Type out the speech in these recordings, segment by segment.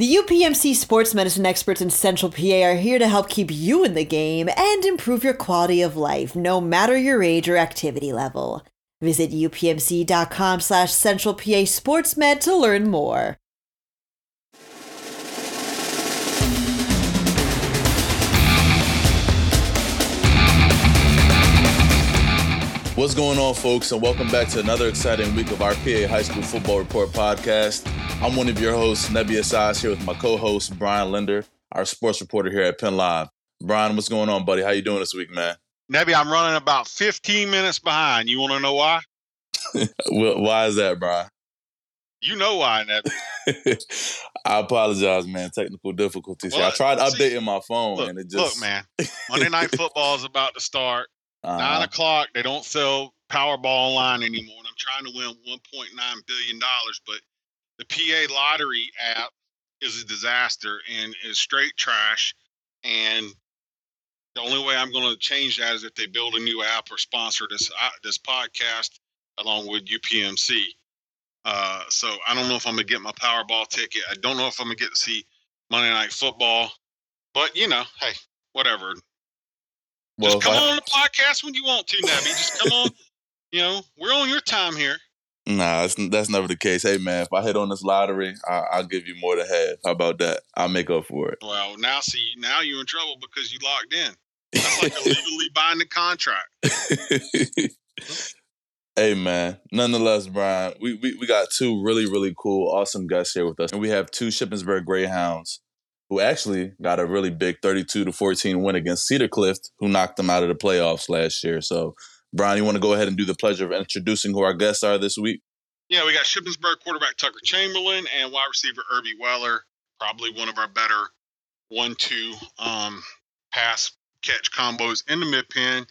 The UPMC sports medicine experts in Central PA are here to help keep you in the game and improve your quality of life, no matter your age or activity level. Visit upmc.com slash central PA sportsmed to learn more. What's going on, folks, and welcome back to another exciting week of our PA High School Football Report podcast. I'm one of your hosts, Nebi Asas, here with my co-host Brian Linder, our sports reporter here at Penn Live. Brian, what's going on, buddy? How you doing this week, man? Nebi, I'm running about 15 minutes behind. You want to know why? why is that, Brian? You know why, Nebi. I apologize, man. Technical difficulties. Well, I tried see, updating my phone, look, and it just look, man. Monday Night Football is about to start. Uh-huh. Nine o'clock. They don't sell Powerball online anymore, and I'm trying to win 1.9 billion dollars, but the PA Lottery app is a disaster and is straight trash. And the only way I'm going to change that is if they build a new app or sponsor this uh, this podcast along with UPMC. Uh, so I don't know if I'm gonna get my Powerball ticket. I don't know if I'm gonna get to see Monday Night Football. But you know, hey, whatever. Well, Just come I... on the podcast when you want to, Nebi. Just come on. You know, we're on your time here. Nah, that's, that's never the case. Hey, man, if I hit on this lottery, I, will give you more than half. How about that? I'll make up for it. Well, now see, now you're in trouble because you locked in. That's like a legally binding the contract. hey, man. Nonetheless, Brian, we, we, we got two really, really cool, awesome guests here with us. And we have two Shippensburg Greyhounds who actually got a really big 32 to 14 win against Cedar Cliff, who knocked them out of the playoffs last year. So Brian, you want to go ahead and do the pleasure of introducing who our guests are this week? Yeah, we got Shippensburg quarterback Tucker Chamberlain and wide receiver Irby Weller. Probably one of our better one-two um, pass catch combos in the mid Penn.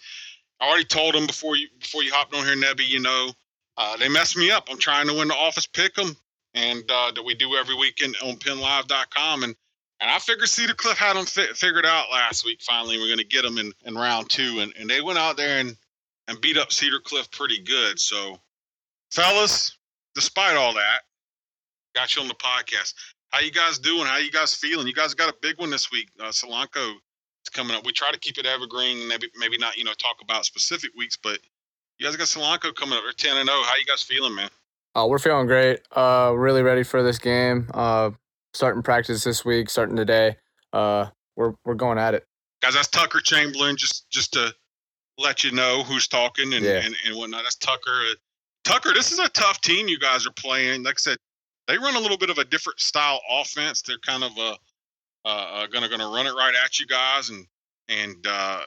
I already told them before you before you hopped on here, Nebi. You know, uh, they messed me up. I'm trying to win the office pick 'em, and uh, that we do every weekend on PennLive.com. And and I figured Cedar Cliff had them fi- figured out last week. Finally, we're going to get them in, in round two, and, and they went out there and and beat up Cedar Cliff pretty good. So, fellas, despite all that, got you on the podcast. How you guys doing? How you guys feeling? You guys got a big one this week. Uh, Solanco is coming up. We try to keep it evergreen. Maybe maybe not you know talk about specific weeks, but you guys got Solanco coming up. They're ten and zero. Oh. How you guys feeling, man? Uh, we're feeling great. Uh, really ready for this game. Uh, starting practice this week. Starting today. Uh, we're we're going at it. Guys, that's Tucker Chamberlain. Just just to let you know who's talking and, yeah. and, and whatnot. That's Tucker. Tucker, this is a tough team you guys are playing. Like I said, they run a little bit of a different style offense. They're kind of a uh, uh, gonna gonna run it right at you guys and and uh,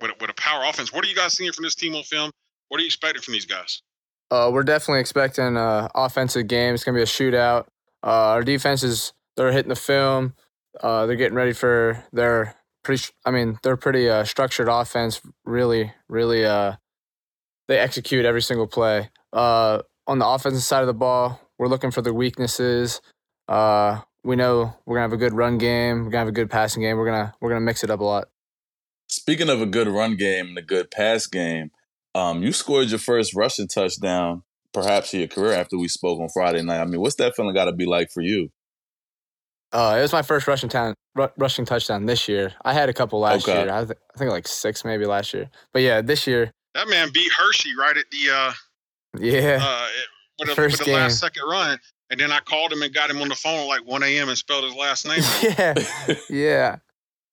with with a power offense. What are you guys seeing from this team on film? What are you expecting from these guys? Uh, we're definitely expecting uh, offensive game. It's gonna be a shootout. Uh, our defense is they're hitting the film. Uh, they're getting ready for their pretty. I mean, they're pretty uh, structured offense. Really, really. Uh, they execute every single play. Uh, on the offensive side of the ball, we're looking for the weaknesses. Uh, we know we're gonna have a good run game. We're gonna have a good passing game. We're gonna we're gonna mix it up a lot. Speaking of a good run game and a good pass game, um, you scored your first rushing touchdown, perhaps in your career after we spoke on Friday night. I mean, what's that feeling got to be like for you? Uh, it was my first rushing town, r- rushing touchdown this year. I had a couple last okay. year. I, th- I think like six maybe last year. But yeah, this year. That man beat Hershey right at the uh, yeah uh, with, a, first with the game. last second run, and then I called him and got him on the phone at like one a.m. and spelled his last name. yeah, yeah.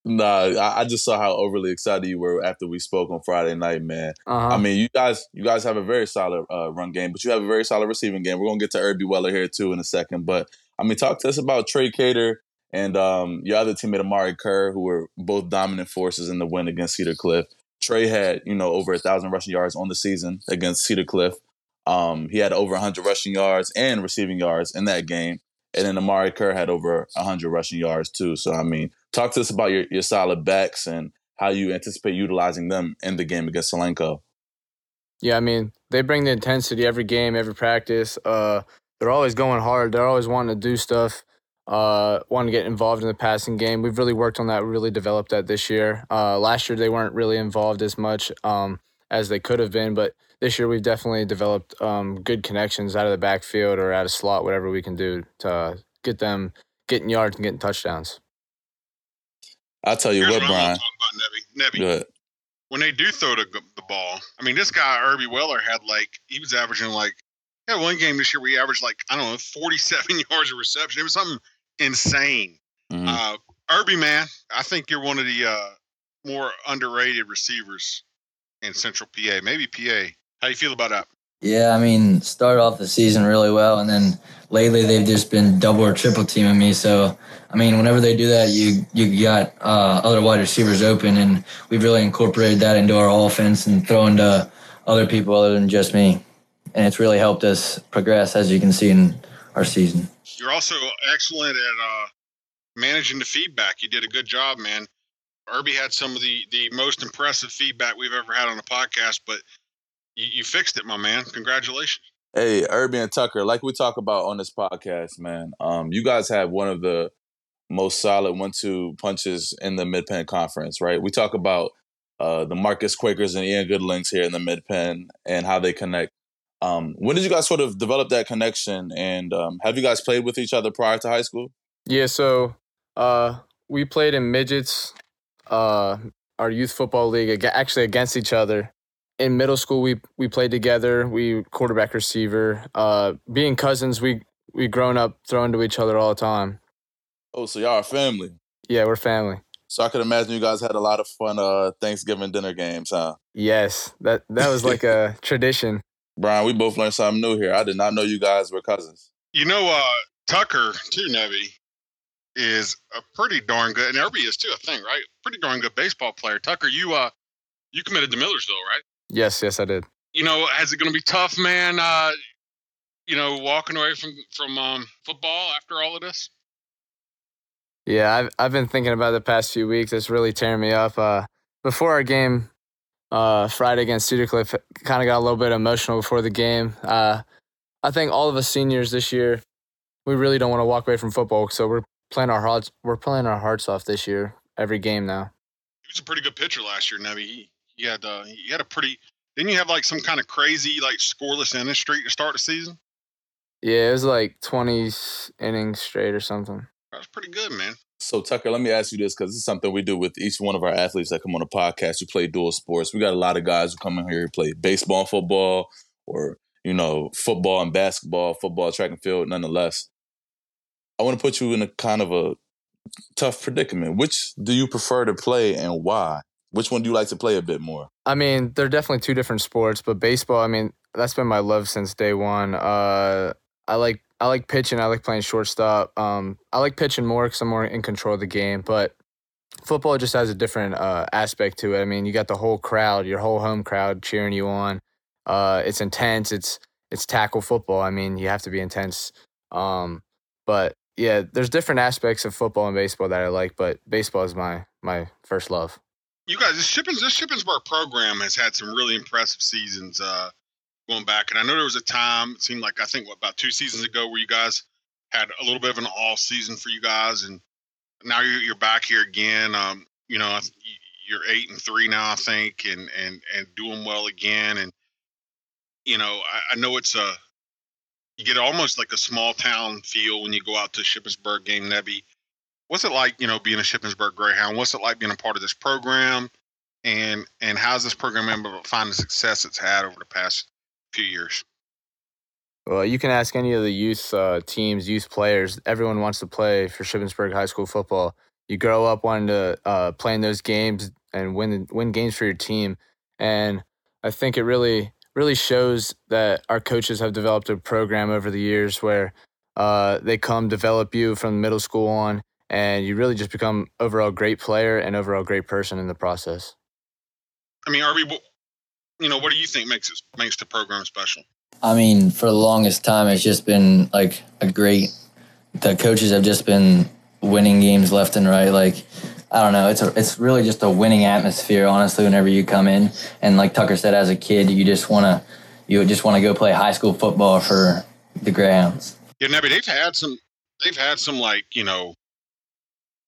Nah, I, I, just saw how overly excited you were after we spoke on Friday night, man. Uh-huh. I mean, you guys, you guys have a very solid uh, run game, but you have a very solid receiving game. We're gonna get to Irby Weller here too in a second, but I mean, talk to us about Trey Cater and um, your other teammate Amari Kerr, who were both dominant forces in the win against Cedar Cliff. Trey had, you know, over a thousand rushing yards on the season against Cedar Cliff. Um, he had over 100 rushing yards and receiving yards in that game. And then Amari Kerr had over 100 rushing yards too. So, I mean, talk to us about your, your solid backs and how you anticipate utilizing them in the game against Solanco. Yeah, I mean, they bring the intensity every game, every practice. Uh, they're always going hard. They're always wanting to do stuff. Uh, want to get involved in the passing game. We've really worked on that. Really developed that this year. Uh, last year they weren't really involved as much um, as they could have been, but this year we've definitely developed um, good connections out of the backfield or out of slot, whatever we can do to get them getting yards and getting touchdowns. I'll tell you Here's what, what Brian. About, Nebby. Nebby, Good. when they do throw the, the ball, I mean, this guy Irby Weller had like he was averaging like yeah one game this year where he averaged like I don't know 47 yards of reception. It was something insane. Mhm. Uh, Irby man, I think you're one of the uh, more underrated receivers in Central PA, maybe PA. How you feel about that? Yeah, I mean, started off the season really well, and then lately they've just been double or triple teaming me. So, I mean, whenever they do that, you you got uh, other wide receivers open, and we've really incorporated that into our offense and throwing to other people other than just me, and it's really helped us progress, as you can see in our season. You're also excellent at uh, managing the feedback. You did a good job, man. Irby had some of the the most impressive feedback we've ever had on the podcast, but you, you fixed it, my man. Congratulations. Hey, Irby and Tucker, like we talk about on this podcast, man, um, you guys have one of the most solid one-two punches in the mid-Penn Conference, right? We talk about uh, the Marcus Quakers and Ian Goodlings here in the mid-Penn and how they connect. Um, when did you guys sort of develop that connection, and um, have you guys played with each other prior to high school? Yeah, so uh, we played in midgets, uh, our youth football league, actually against each other. In middle school, we we played together. We quarterback receiver. Uh, being cousins, we we grown up throwing to each other all the time. Oh, so y'all are family. Yeah, we're family. So I could imagine you guys had a lot of fun uh, Thanksgiving dinner games, huh? Yes, that that was like a tradition. Brian, we both learned something new here. I did not know you guys were cousins. You know, uh, Tucker too, Nebby, is a pretty darn good, and Irby is too. I think, right? Pretty darn good baseball player. Tucker, you uh, you committed to Millersville, right? Yes, yes, I did. You know, is it going to be tough, man? Uh, you know, walking away from from um, football after all of this. Yeah, I've I've been thinking about the past few weeks. It's really tearing me up. Uh, before our game, uh, Friday against Cedar Cliff, kind of got a little bit emotional before the game. Uh, I think all of us seniors this year, we really don't want to walk away from football, so we're playing our hearts we're playing our hearts off this year. Every game now. He was a pretty good pitcher last year, Nebby. He, he had uh, he had a pretty. Didn't you have like some kind of crazy like scoreless inning streak to start the season? Yeah, it was like twenty innings straight or something. That was pretty good, man. So Tucker, let me ask you this because this is something we do with each one of our athletes that come on the podcast who play dual sports. We got a lot of guys who come in here who play baseball and football, or you know, football and basketball, football, track and field. Nonetheless, I want to put you in a kind of a tough predicament. Which do you prefer to play and why? Which one do you like to play a bit more? I mean, they're definitely two different sports, but baseball, I mean, that's been my love since day one. Uh, I like I like pitching. I like playing shortstop. Um, I like pitching more because I'm more in control of the game. But football just has a different uh, aspect to it. I mean, you got the whole crowd, your whole home crowd cheering you on. Uh, it's intense. It's it's tackle football. I mean, you have to be intense. Um, but yeah, there's different aspects of football and baseball that I like. But baseball is my my first love. You guys, this Shippens this Shippensburg program has had some really impressive seasons uh, going back, and I know there was a time it seemed like I think what about two seasons ago where you guys had a little bit of an all season for you guys, and now you're, you're back here again. Um, you know, you're eight and three now, I think, and and and doing well again. And you know, I, I know it's a you get almost like a small town feel when you go out to Shippensburg game, Nebby. What's it like, you know, being a Shippensburg Greyhound? What's it like being a part of this program? And and how's this program able to find the success it's had over the past few years? Well, you can ask any of the youth uh, teams, youth players. Everyone wants to play for Shippensburg High School football. You grow up wanting to uh, play in those games and win win games for your team, and I think it really really shows that our coaches have developed a program over the years where uh, they come develop you from middle school on, and you really just become overall great player and overall great person in the process. I mean, are we, you know, what do you think makes it makes the program special? I mean, for the longest time, it's just been like a great. The coaches have just been winning games left and right. Like, I don't know, it's a, it's really just a winning atmosphere. Honestly, whenever you come in, and like Tucker said, as a kid, you just want to, you just want to go play high school football for the Greyhounds. Yeah, Nebby, they've had some, they've had some like you know,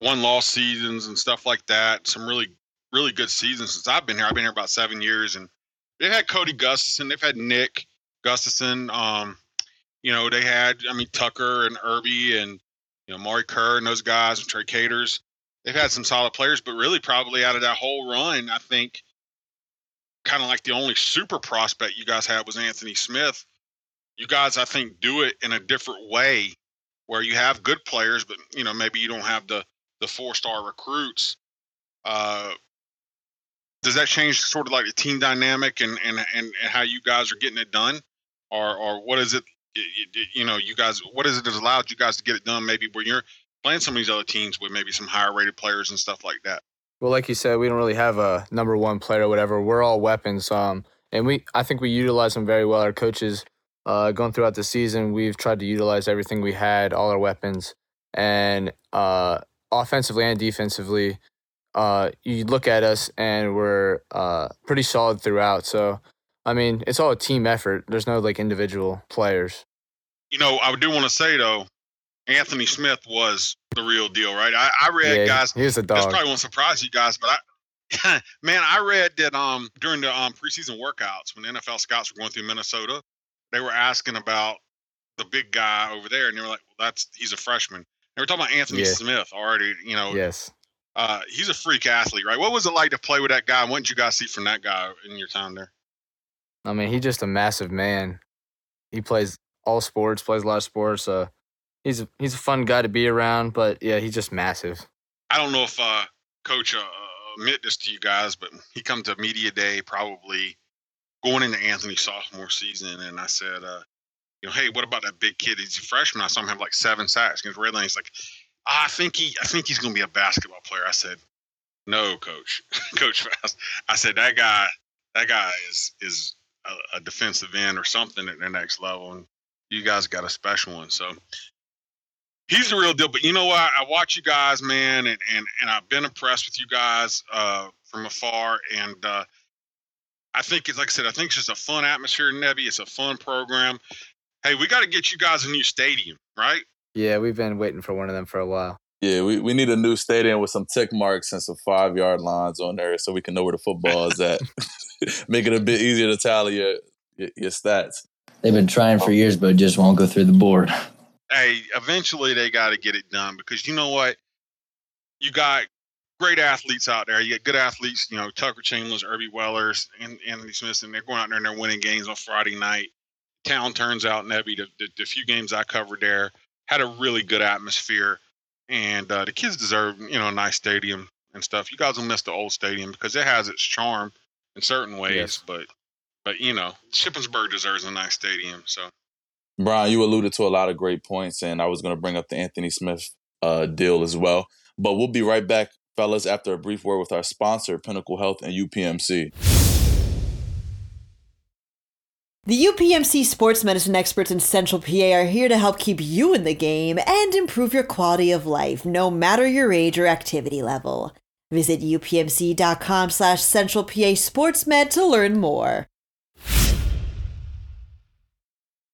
one loss seasons and stuff like that. Some really really good seasons since I've been here. I've been here about seven years, and they've had Cody Gustafson, they've had Nick Gustafson. Um, you know, they had I mean Tucker and Irby and You know, Maury Kerr and those guys, and Trey Caters, they've had some solid players, but really probably out of that whole run, I think kind of like the only super prospect you guys had was Anthony Smith. You guys, I think, do it in a different way where you have good players, but you know maybe you don't have the the four star recruits. Uh, does that change sort of like the team dynamic and and and, and how you guys are getting it done, or or what is it? You, know, you guys, what is it that allowed you guys to get it done? Maybe when you're playing some of these other teams with maybe some higher rated players and stuff like that. Well, like you said, we don't really have a number one player or whatever. We're all weapons. Um, and we, I think we utilize them very well. Our coaches, uh, going throughout the season, we've tried to utilize everything we had, all our weapons, and uh, offensively and defensively. Uh, you look at us and we're uh, pretty solid throughout. So, I mean, it's all a team effort. There's no like individual players. You know, I do want to say though, Anthony Smith was the real deal, right? I, I read yeah, guys. He's a dog. This probably won't surprise you guys, but I, man, I read that um during the um preseason workouts when the NFL scouts were going through Minnesota, they were asking about the big guy over there, and they were like, "Well, that's he's a freshman." They were talking about Anthony yeah. Smith already. You know, yes, uh, he's a freak athlete, right? What was it like to play with that guy? What did you guys see from that guy in your time there? I mean, he's just a massive man. He plays all sports, plays a lot of sports. Uh, he's a, he's a fun guy to be around, but yeah, he's just massive. I don't know if uh, Coach uh, admit this to you guys, but he come to media day probably going into Anthony's sophomore season, and I said, uh, you know, hey, what about that big kid? He's a freshman. I saw him have like seven sacks against Red Land. He's like, I think he, I think he's going to be a basketball player. I said, no, Coach, Coach Faust. I said that guy, that guy is is a, a defensive end or something at the next level, and you guys got a special one. So he's the real deal. But you know what? I watch you guys, man, and and, and I've been impressed with you guys uh, from afar. And uh, I think it's like I said, I think it's just a fun atmosphere in Nebby. It's a fun program. Hey, we got to get you guys a new stadium, right? Yeah, we've been waiting for one of them for a while. Yeah, we, we need a new stadium with some tick marks and some five yard lines on there so we can know where the football is at. Make it a bit easier to tally your, your, your stats. They've been trying for years, but just won't go through the board hey, eventually they got to get it done because you know what? You got great athletes out there. You got good athletes, you know, Tucker Chambers, Irby Wellers, and Anthony Smith, and they're going out there and they're winning games on Friday night. Town turns out, Nebby, the, the, the few games I covered there had a really good atmosphere, and uh, the kids deserve, you know, a nice stadium and stuff. You guys will miss the old stadium because it has its charm in certain ways, yes. but but you know, Shippensburg deserves a nice stadium. So Brian, you alluded to a lot of great points, and I was going to bring up the Anthony Smith uh, deal as well. But we'll be right back, fellas, after a brief word with our sponsor, Pinnacle Health and UPMC. The UPMC sports medicine experts in Central PA are here to help keep you in the game and improve your quality of life, no matter your age or activity level. Visit upmc.com slash central PA sportsmed to learn more.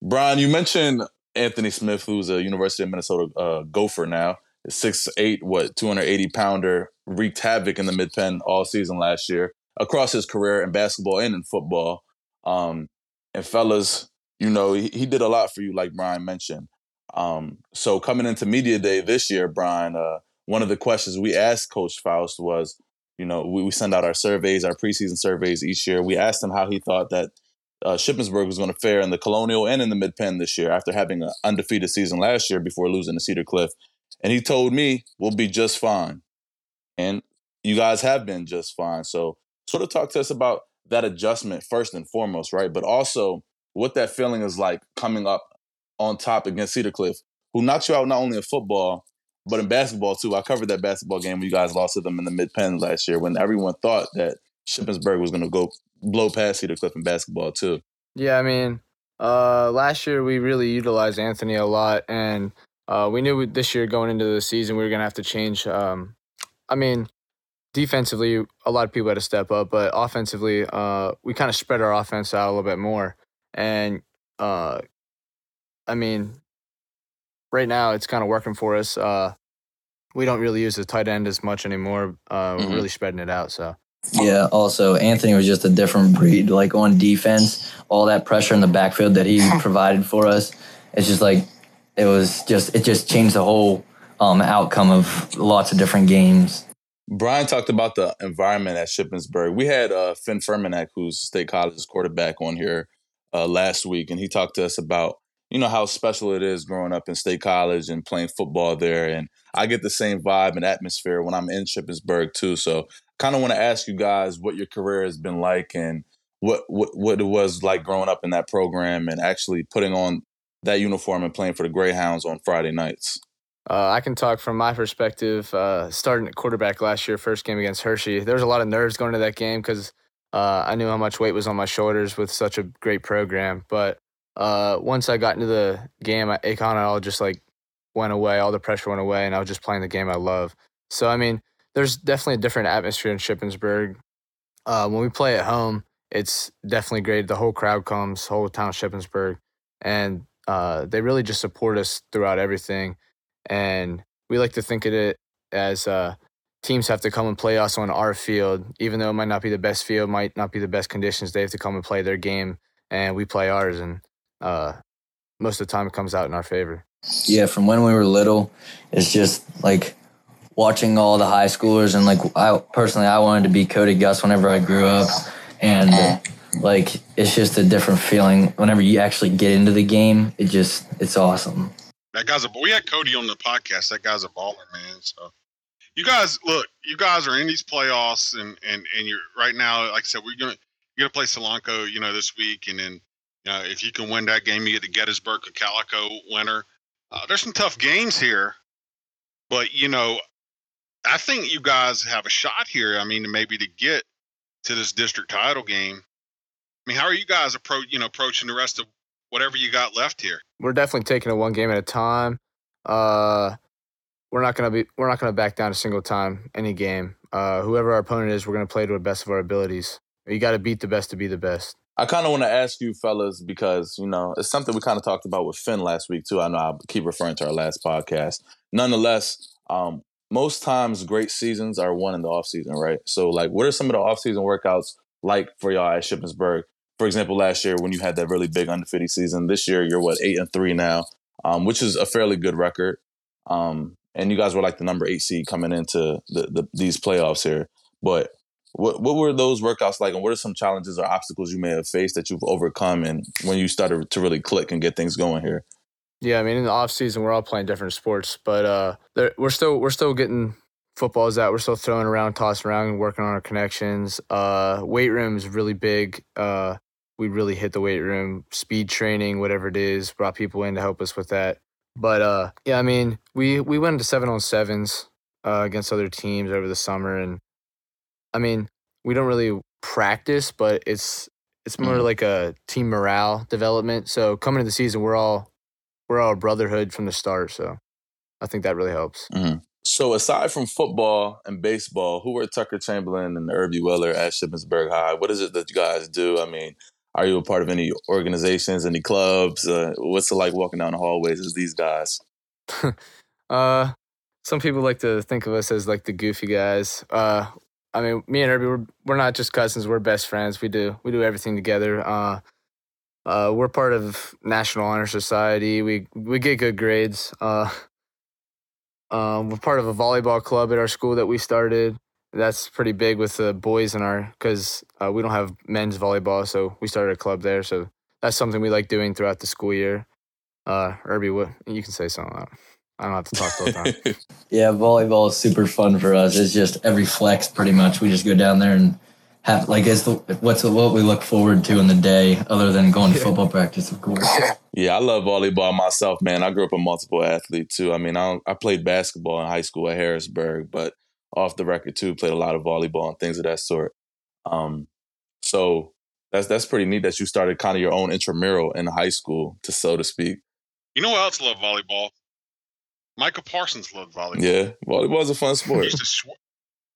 Brian, you mentioned Anthony Smith, who's a University of Minnesota uh, Gopher now. Six eight, what two hundred eighty pounder wreaked havoc in the mid Penn all season last year across his career in basketball and in football. Um, and fellas, you know he, he, did a lot for you, like Brian mentioned. Um, so coming into media day this year, Brian, uh, one of the questions we asked Coach Faust was, you know, we, we send out our surveys, our preseason surveys each year. We asked him how he thought that uh, Shippensburg was going to fare in the Colonial and in the Mid Penn this year after having an undefeated season last year before losing to Cedar Cliff. And he told me we'll be just fine. And you guys have been just fine. So, sort of talk to us about that adjustment first and foremost, right? But also what that feeling is like coming up on top against Cedar Cliff, who knocked you out not only in football, but in basketball too. I covered that basketball game where you guys lost to them in the mid Penn last year when everyone thought that Shippensburg was going to go blow past Cedar Cliff in basketball too. Yeah, I mean, uh, last year we really utilized Anthony a lot, and uh, we knew this year going into the season we were going to have to change. Um, I mean, defensively, a lot of people had to step up, but offensively, uh, we kind of spread our offense out a little bit more. And uh, I mean, right now it's kind of working for us. Uh, we don't really use the tight end as much anymore. Uh, mm-hmm. We're really spreading it out. So yeah. Also, Anthony was just a different breed. Like on defense, all that pressure in the backfield that he provided for us, it's just like it was just it just changed the whole um, outcome of lots of different games. Brian talked about the environment at Shippensburg. We had uh, Finn Furmanek, who's State College's quarterback, on here uh, last week, and he talked to us about you know how special it is growing up in State College and playing football there. And I get the same vibe and atmosphere when I'm in Shippensburg too. So, kind of want to ask you guys what your career has been like and what what what it was like growing up in that program and actually putting on that uniform and playing for the Greyhounds on Friday nights. Uh, I can talk from my perspective. Uh, starting at quarterback last year, first game against Hershey, there was a lot of nerves going to that game because uh, I knew how much weight was on my shoulders with such a great program. But uh, once I got into the game, it kind of all just like went away. All the pressure went away, and I was just playing the game I love. So I mean, there's definitely a different atmosphere in Shippensburg. Uh, when we play at home, it's definitely great. The whole crowd comes, whole town Shippensburg, and uh, they really just support us throughout everything and we like to think of it as uh, teams have to come and play us on our field, even though it might not be the best field, might not be the best conditions. They have to come and play their game, and we play ours, and uh, most of the time it comes out in our favor. Yeah, from when we were little, it's just like watching all the high schoolers, and like I personally, I wanted to be Cody Gus whenever I grew up, and like it's just a different feeling whenever you actually get into the game. It just it's awesome. That guy's a we had Cody on the podcast. That guy's a baller, man. So you guys look, you guys are in these playoffs and and and you're right now, like I said, we're gonna you're gonna play Solanco, you know, this week, and then you know if you can win that game, you get the Gettysburg Cocalico winner. Uh, there's some tough games here, but you know, I think you guys have a shot here. I mean, maybe to get to this district title game. I mean, how are you guys approach you know approaching the rest of whatever you got left here. We're definitely taking it one game at a time. Uh, we're not gonna be we're not gonna back down a single time any game. Uh, whoever our opponent is, we're gonna play to the best of our abilities. You got to beat the best to be the best. I kind of want to ask you fellas because you know it's something we kind of talked about with Finn last week too. I know I keep referring to our last podcast. Nonetheless, um, most times great seasons are won in the off season, right? So like, what are some of the off season workouts like for y'all at Shippensburg? For example, last year when you had that really big undefeated season, this year you're what eight and three now, um, which is a fairly good record. Um, and you guys were like the number eight seed coming into the, the, these playoffs here. But what what were those workouts like, and what are some challenges or obstacles you may have faced that you've overcome, and when you started to really click and get things going here? Yeah, I mean, in the off season, we're all playing different sports, but uh, we're still we're still getting footballs out. We're still throwing around, tossing around, and working on our connections. Uh, weight room is really big. Uh, we really hit the weight room, speed training, whatever it is, brought people in to help us with that. But uh, yeah, I mean, we we went into seven on sevens uh, against other teams over the summer, and I mean, we don't really practice, but it's it's more mm-hmm. like a team morale development. So coming to the season, we're all we're all a brotherhood from the start. So I think that really helps. Mm-hmm. So aside from football and baseball, who were Tucker Chamberlain and Irby Weller at Shippensburg High? What is it that you guys do? I mean, are you a part of any organizations, any clubs? Uh, what's it like walking down the hallways as these guys? uh, some people like to think of us as like the goofy guys. Uh, I mean, me and Irby, we're we're not just cousins; we're best friends. We do we do everything together. Uh, uh, we're part of National Honor Society. We we get good grades. Uh, um, we're part of a volleyball club at our school that we started that's pretty big with the boys in our because uh, we don't have men's volleyball, so we started a club there. So that's something we like doing throughout the school year. Uh, Irby, what you can say something. I don't have to talk all the time. yeah, volleyball is super fun for us. It's just every flex, pretty much. We just go down there and have like it's the what's what we look forward to in the day, other than going to football practice, of course. Yeah, I love volleyball myself, man. I grew up a multiple athlete too. I mean, I I played basketball in high school at Harrisburg, but off the record too. Played a lot of volleyball and things of that sort. Um, so that's that's pretty neat that you started kind of your own intramural in high school, to so to speak. You know what else loved volleyball? Micah Parsons loved volleyball. Yeah, volleyball is a fun sport. He used to, sw-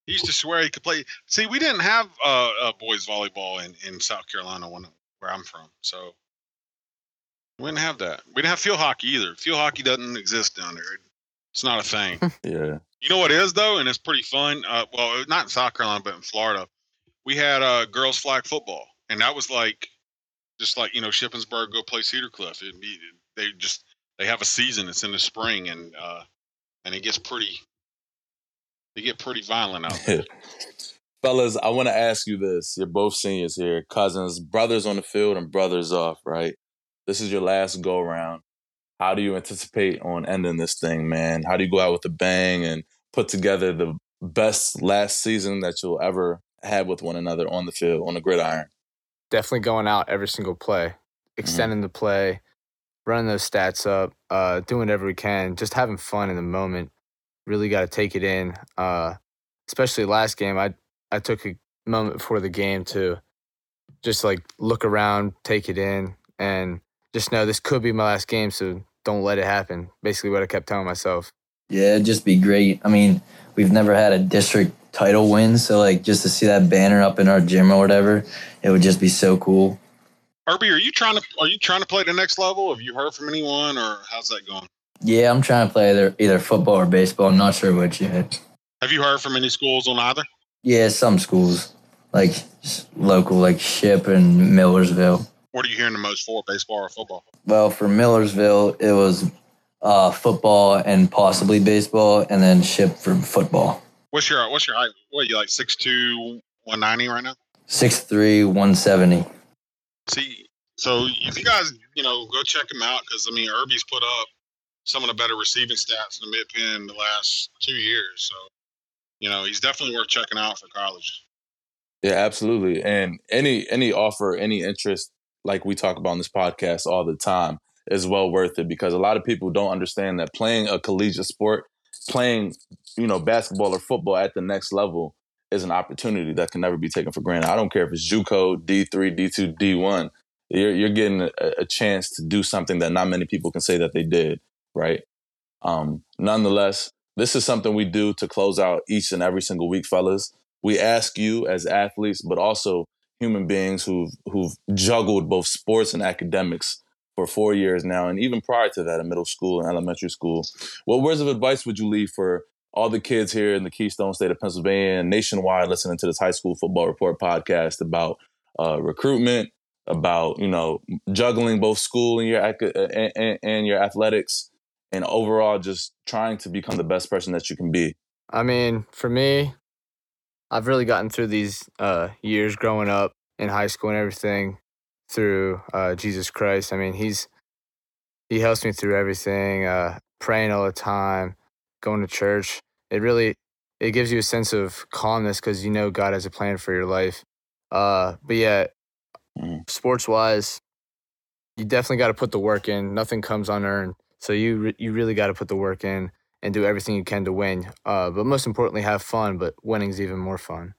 he, used to swear he could play. See, we didn't have uh, uh, boys volleyball in, in South Carolina when where I'm from, so we didn't have that. We didn't have field hockey either. Field hockey doesn't exist down there. It's not a thing. yeah. You know what is though, and it's pretty fun. Uh, well, not in South Carolina, but in Florida, we had uh, girls flag football, and that was like just like you know Shippensburg go play Cedar Cliff. Be, they just they have a season. It's in the spring, and uh, and it gets pretty they get pretty violent out there. Fellas, I want to ask you this. You're both seniors here, cousins, brothers on the field and brothers off, right? This is your last go around. How do you anticipate on ending this thing, man? How do you go out with a bang and put together the best last season that you'll ever have with one another on the field, on the gridiron? Definitely going out every single play, mm-hmm. extending mm-hmm. the play, running those stats up, uh, doing whatever we can, just having fun in the moment. Really got to take it in. Uh, especially last game, I I took a moment before the game to just like look around, take it in, and just know this could be my last game. So don't let it happen. Basically, what I kept telling myself. Yeah, it'd just be great. I mean, we've never had a district title win, so like just to see that banner up in our gym or whatever, it would just be so cool. Irby, are you trying to are you trying to play the next level? Have you heard from anyone, or how's that going? Yeah, I'm trying to play either either football or baseball. I'm not sure which yet. Have you heard from any schools on either? Yeah, some schools like local, like Ship and Millersville. What are you hearing the most for, baseball or football? Well, for Millersville, it was uh, football and possibly baseball, and then Ship for football. What's your What's your height? What are you like? Six two, one ninety right now. Six three, one seventy. See, so if you guys, you know, go check him out because I mean, Irby's put up some of the better receiving stats in the mid Penn the last two years. So, you know, he's definitely worth checking out for college. Yeah, absolutely. And any any offer, any interest, like we talk about on this podcast all the time, is well worth it because a lot of people don't understand that playing a collegiate sport, playing, you know, basketball or football at the next level is an opportunity that can never be taken for granted. I don't care if it's JUCO, D3, D2, D1. You're, you're getting a, a chance to do something that not many people can say that they did, right? Um, nonetheless, this is something we do to close out each and every single week, fellas. We ask you as athletes, but also human beings who've who've juggled both sports and academics for four years now, and even prior to that in middle school and elementary school. What words of advice would you leave for all the kids here in the Keystone State of Pennsylvania and nationwide listening to this high school football report podcast about uh, recruitment, about you know juggling both school and your and, and your athletics, and overall just trying to become the best person that you can be. I mean, for me, I've really gotten through these uh, years growing up in high school and everything through uh, Jesus Christ. I mean, he's he helps me through everything. Uh, praying all the time, going to church. It really it gives you a sense of calmness because you know God has a plan for your life. Uh, but yeah, mm. sports wise, you definitely got to put the work in. Nothing comes unearned, so you re- you really got to put the work in and do everything you can to win. Uh, but most importantly, have fun. But winning's even more fun.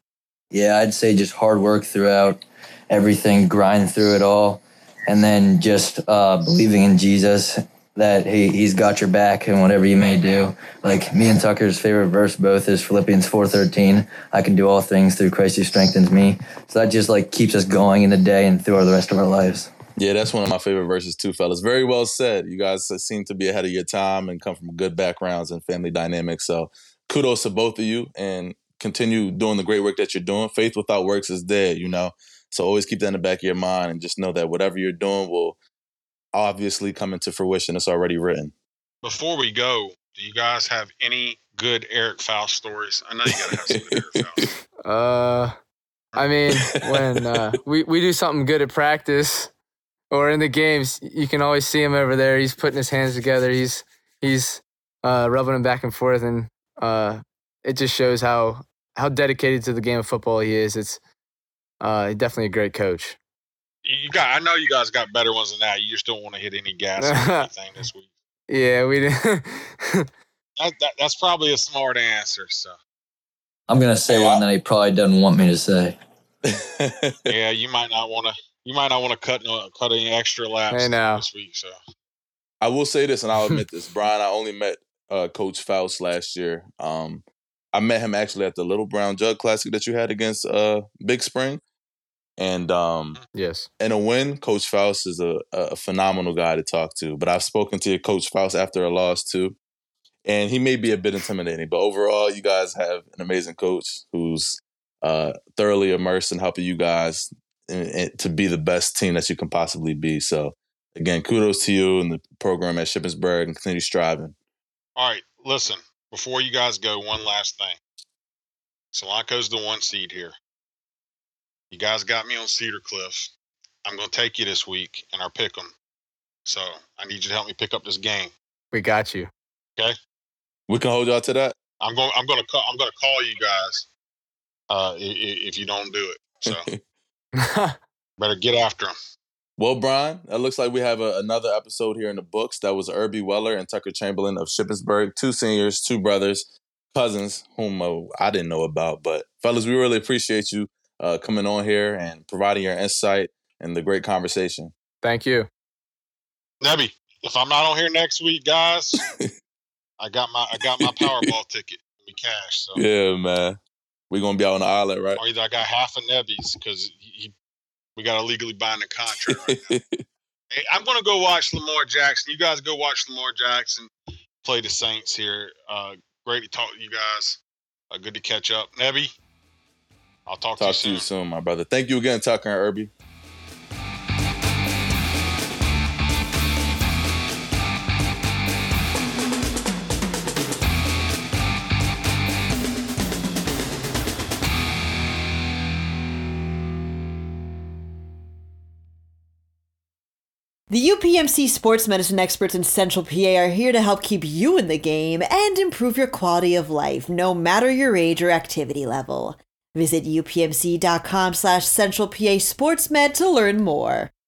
Yeah, I'd say just hard work throughout everything, grind through it all, and then just uh, believing in Jesus that he, he's got your back and whatever you may do. Like me and Tucker's favorite verse both is Philippians 4.13. I can do all things through Christ who strengthens me. So that just like keeps us going in the day and through the rest of our lives. Yeah, that's one of my favorite verses too, fellas. Very well said. You guys seem to be ahead of your time and come from good backgrounds and family dynamics. So kudos to both of you and continue doing the great work that you're doing. Faith without works is dead, you know. So always keep that in the back of your mind and just know that whatever you're doing will obviously come into fruition. It's already written. Before we go, do you guys have any good Eric Faust stories? I know you gotta have some good Eric Faust. Uh I mean, when uh, we, we do something good at practice or in the games, you can always see him over there. He's putting his hands together. He's he's uh, rubbing them back and forth, and uh, it just shows how how dedicated to the game of football he is. It's uh, definitely a great coach. You got, I know you guys got better ones than that. You just don't want to hit any gas or anything this week. Yeah, we did. that, that, that's probably a smart answer. So I'm gonna say one that he probably doesn't want me to say. yeah, you might not want to. You might not want to cut no, cut any extra laps hey, now. this week. So I will say this, and I'll admit this, Brian. I only met uh, Coach Faust last year. Um, I met him actually at the Little Brown Jug Classic that you had against uh, Big Spring. And um, yes, in a win, Coach Faust is a, a phenomenal guy to talk to. But I've spoken to your Coach Faust after a loss too, and he may be a bit intimidating. But overall, you guys have an amazing coach who's uh, thoroughly immersed in helping you guys in, in, to be the best team that you can possibly be. So again, kudos to you and the program at Shippensburg and continue striving. All right, listen, before you guys go, one last thing. Solanco's the one seed here. You guys got me on Cedar Cliff. I'm going to take you this week in our pick 'em. So I need you to help me pick up this game. We got you. Okay. We can hold y'all to that. I'm going. I'm going to. Call, I'm going to call you guys. Uh, if, if you don't do it, so better get after them. Well, Brian, it looks like we have a, another episode here in the books. That was Irby Weller and Tucker Chamberlain of Shippensburg, two seniors, two brothers, cousins, whom uh, I didn't know about. But fellas, we really appreciate you uh, coming on here and providing your insight and the great conversation. Thank you, Nebby. If I'm not on here next week, guys, I got my I got my Powerball ticket. We cash. So. Yeah, man. We're gonna be out on the island, right? Or either I got half a Nebby's because we got a legally binding contract. Right hey, I'm gonna go watch Lamar Jackson. You guys go watch Lamar Jackson play the Saints here. Uh, great to talk to you guys. Uh, good to catch up, Nebby. I'll talk, talk to you soon. soon, my brother. Thank you again, Tucker and Irby. The UPMC sports medicine experts in Central PA are here to help keep you in the game and improve your quality of life, no matter your age or activity level. Visit upmc.com slash central PA sportsmed to learn more.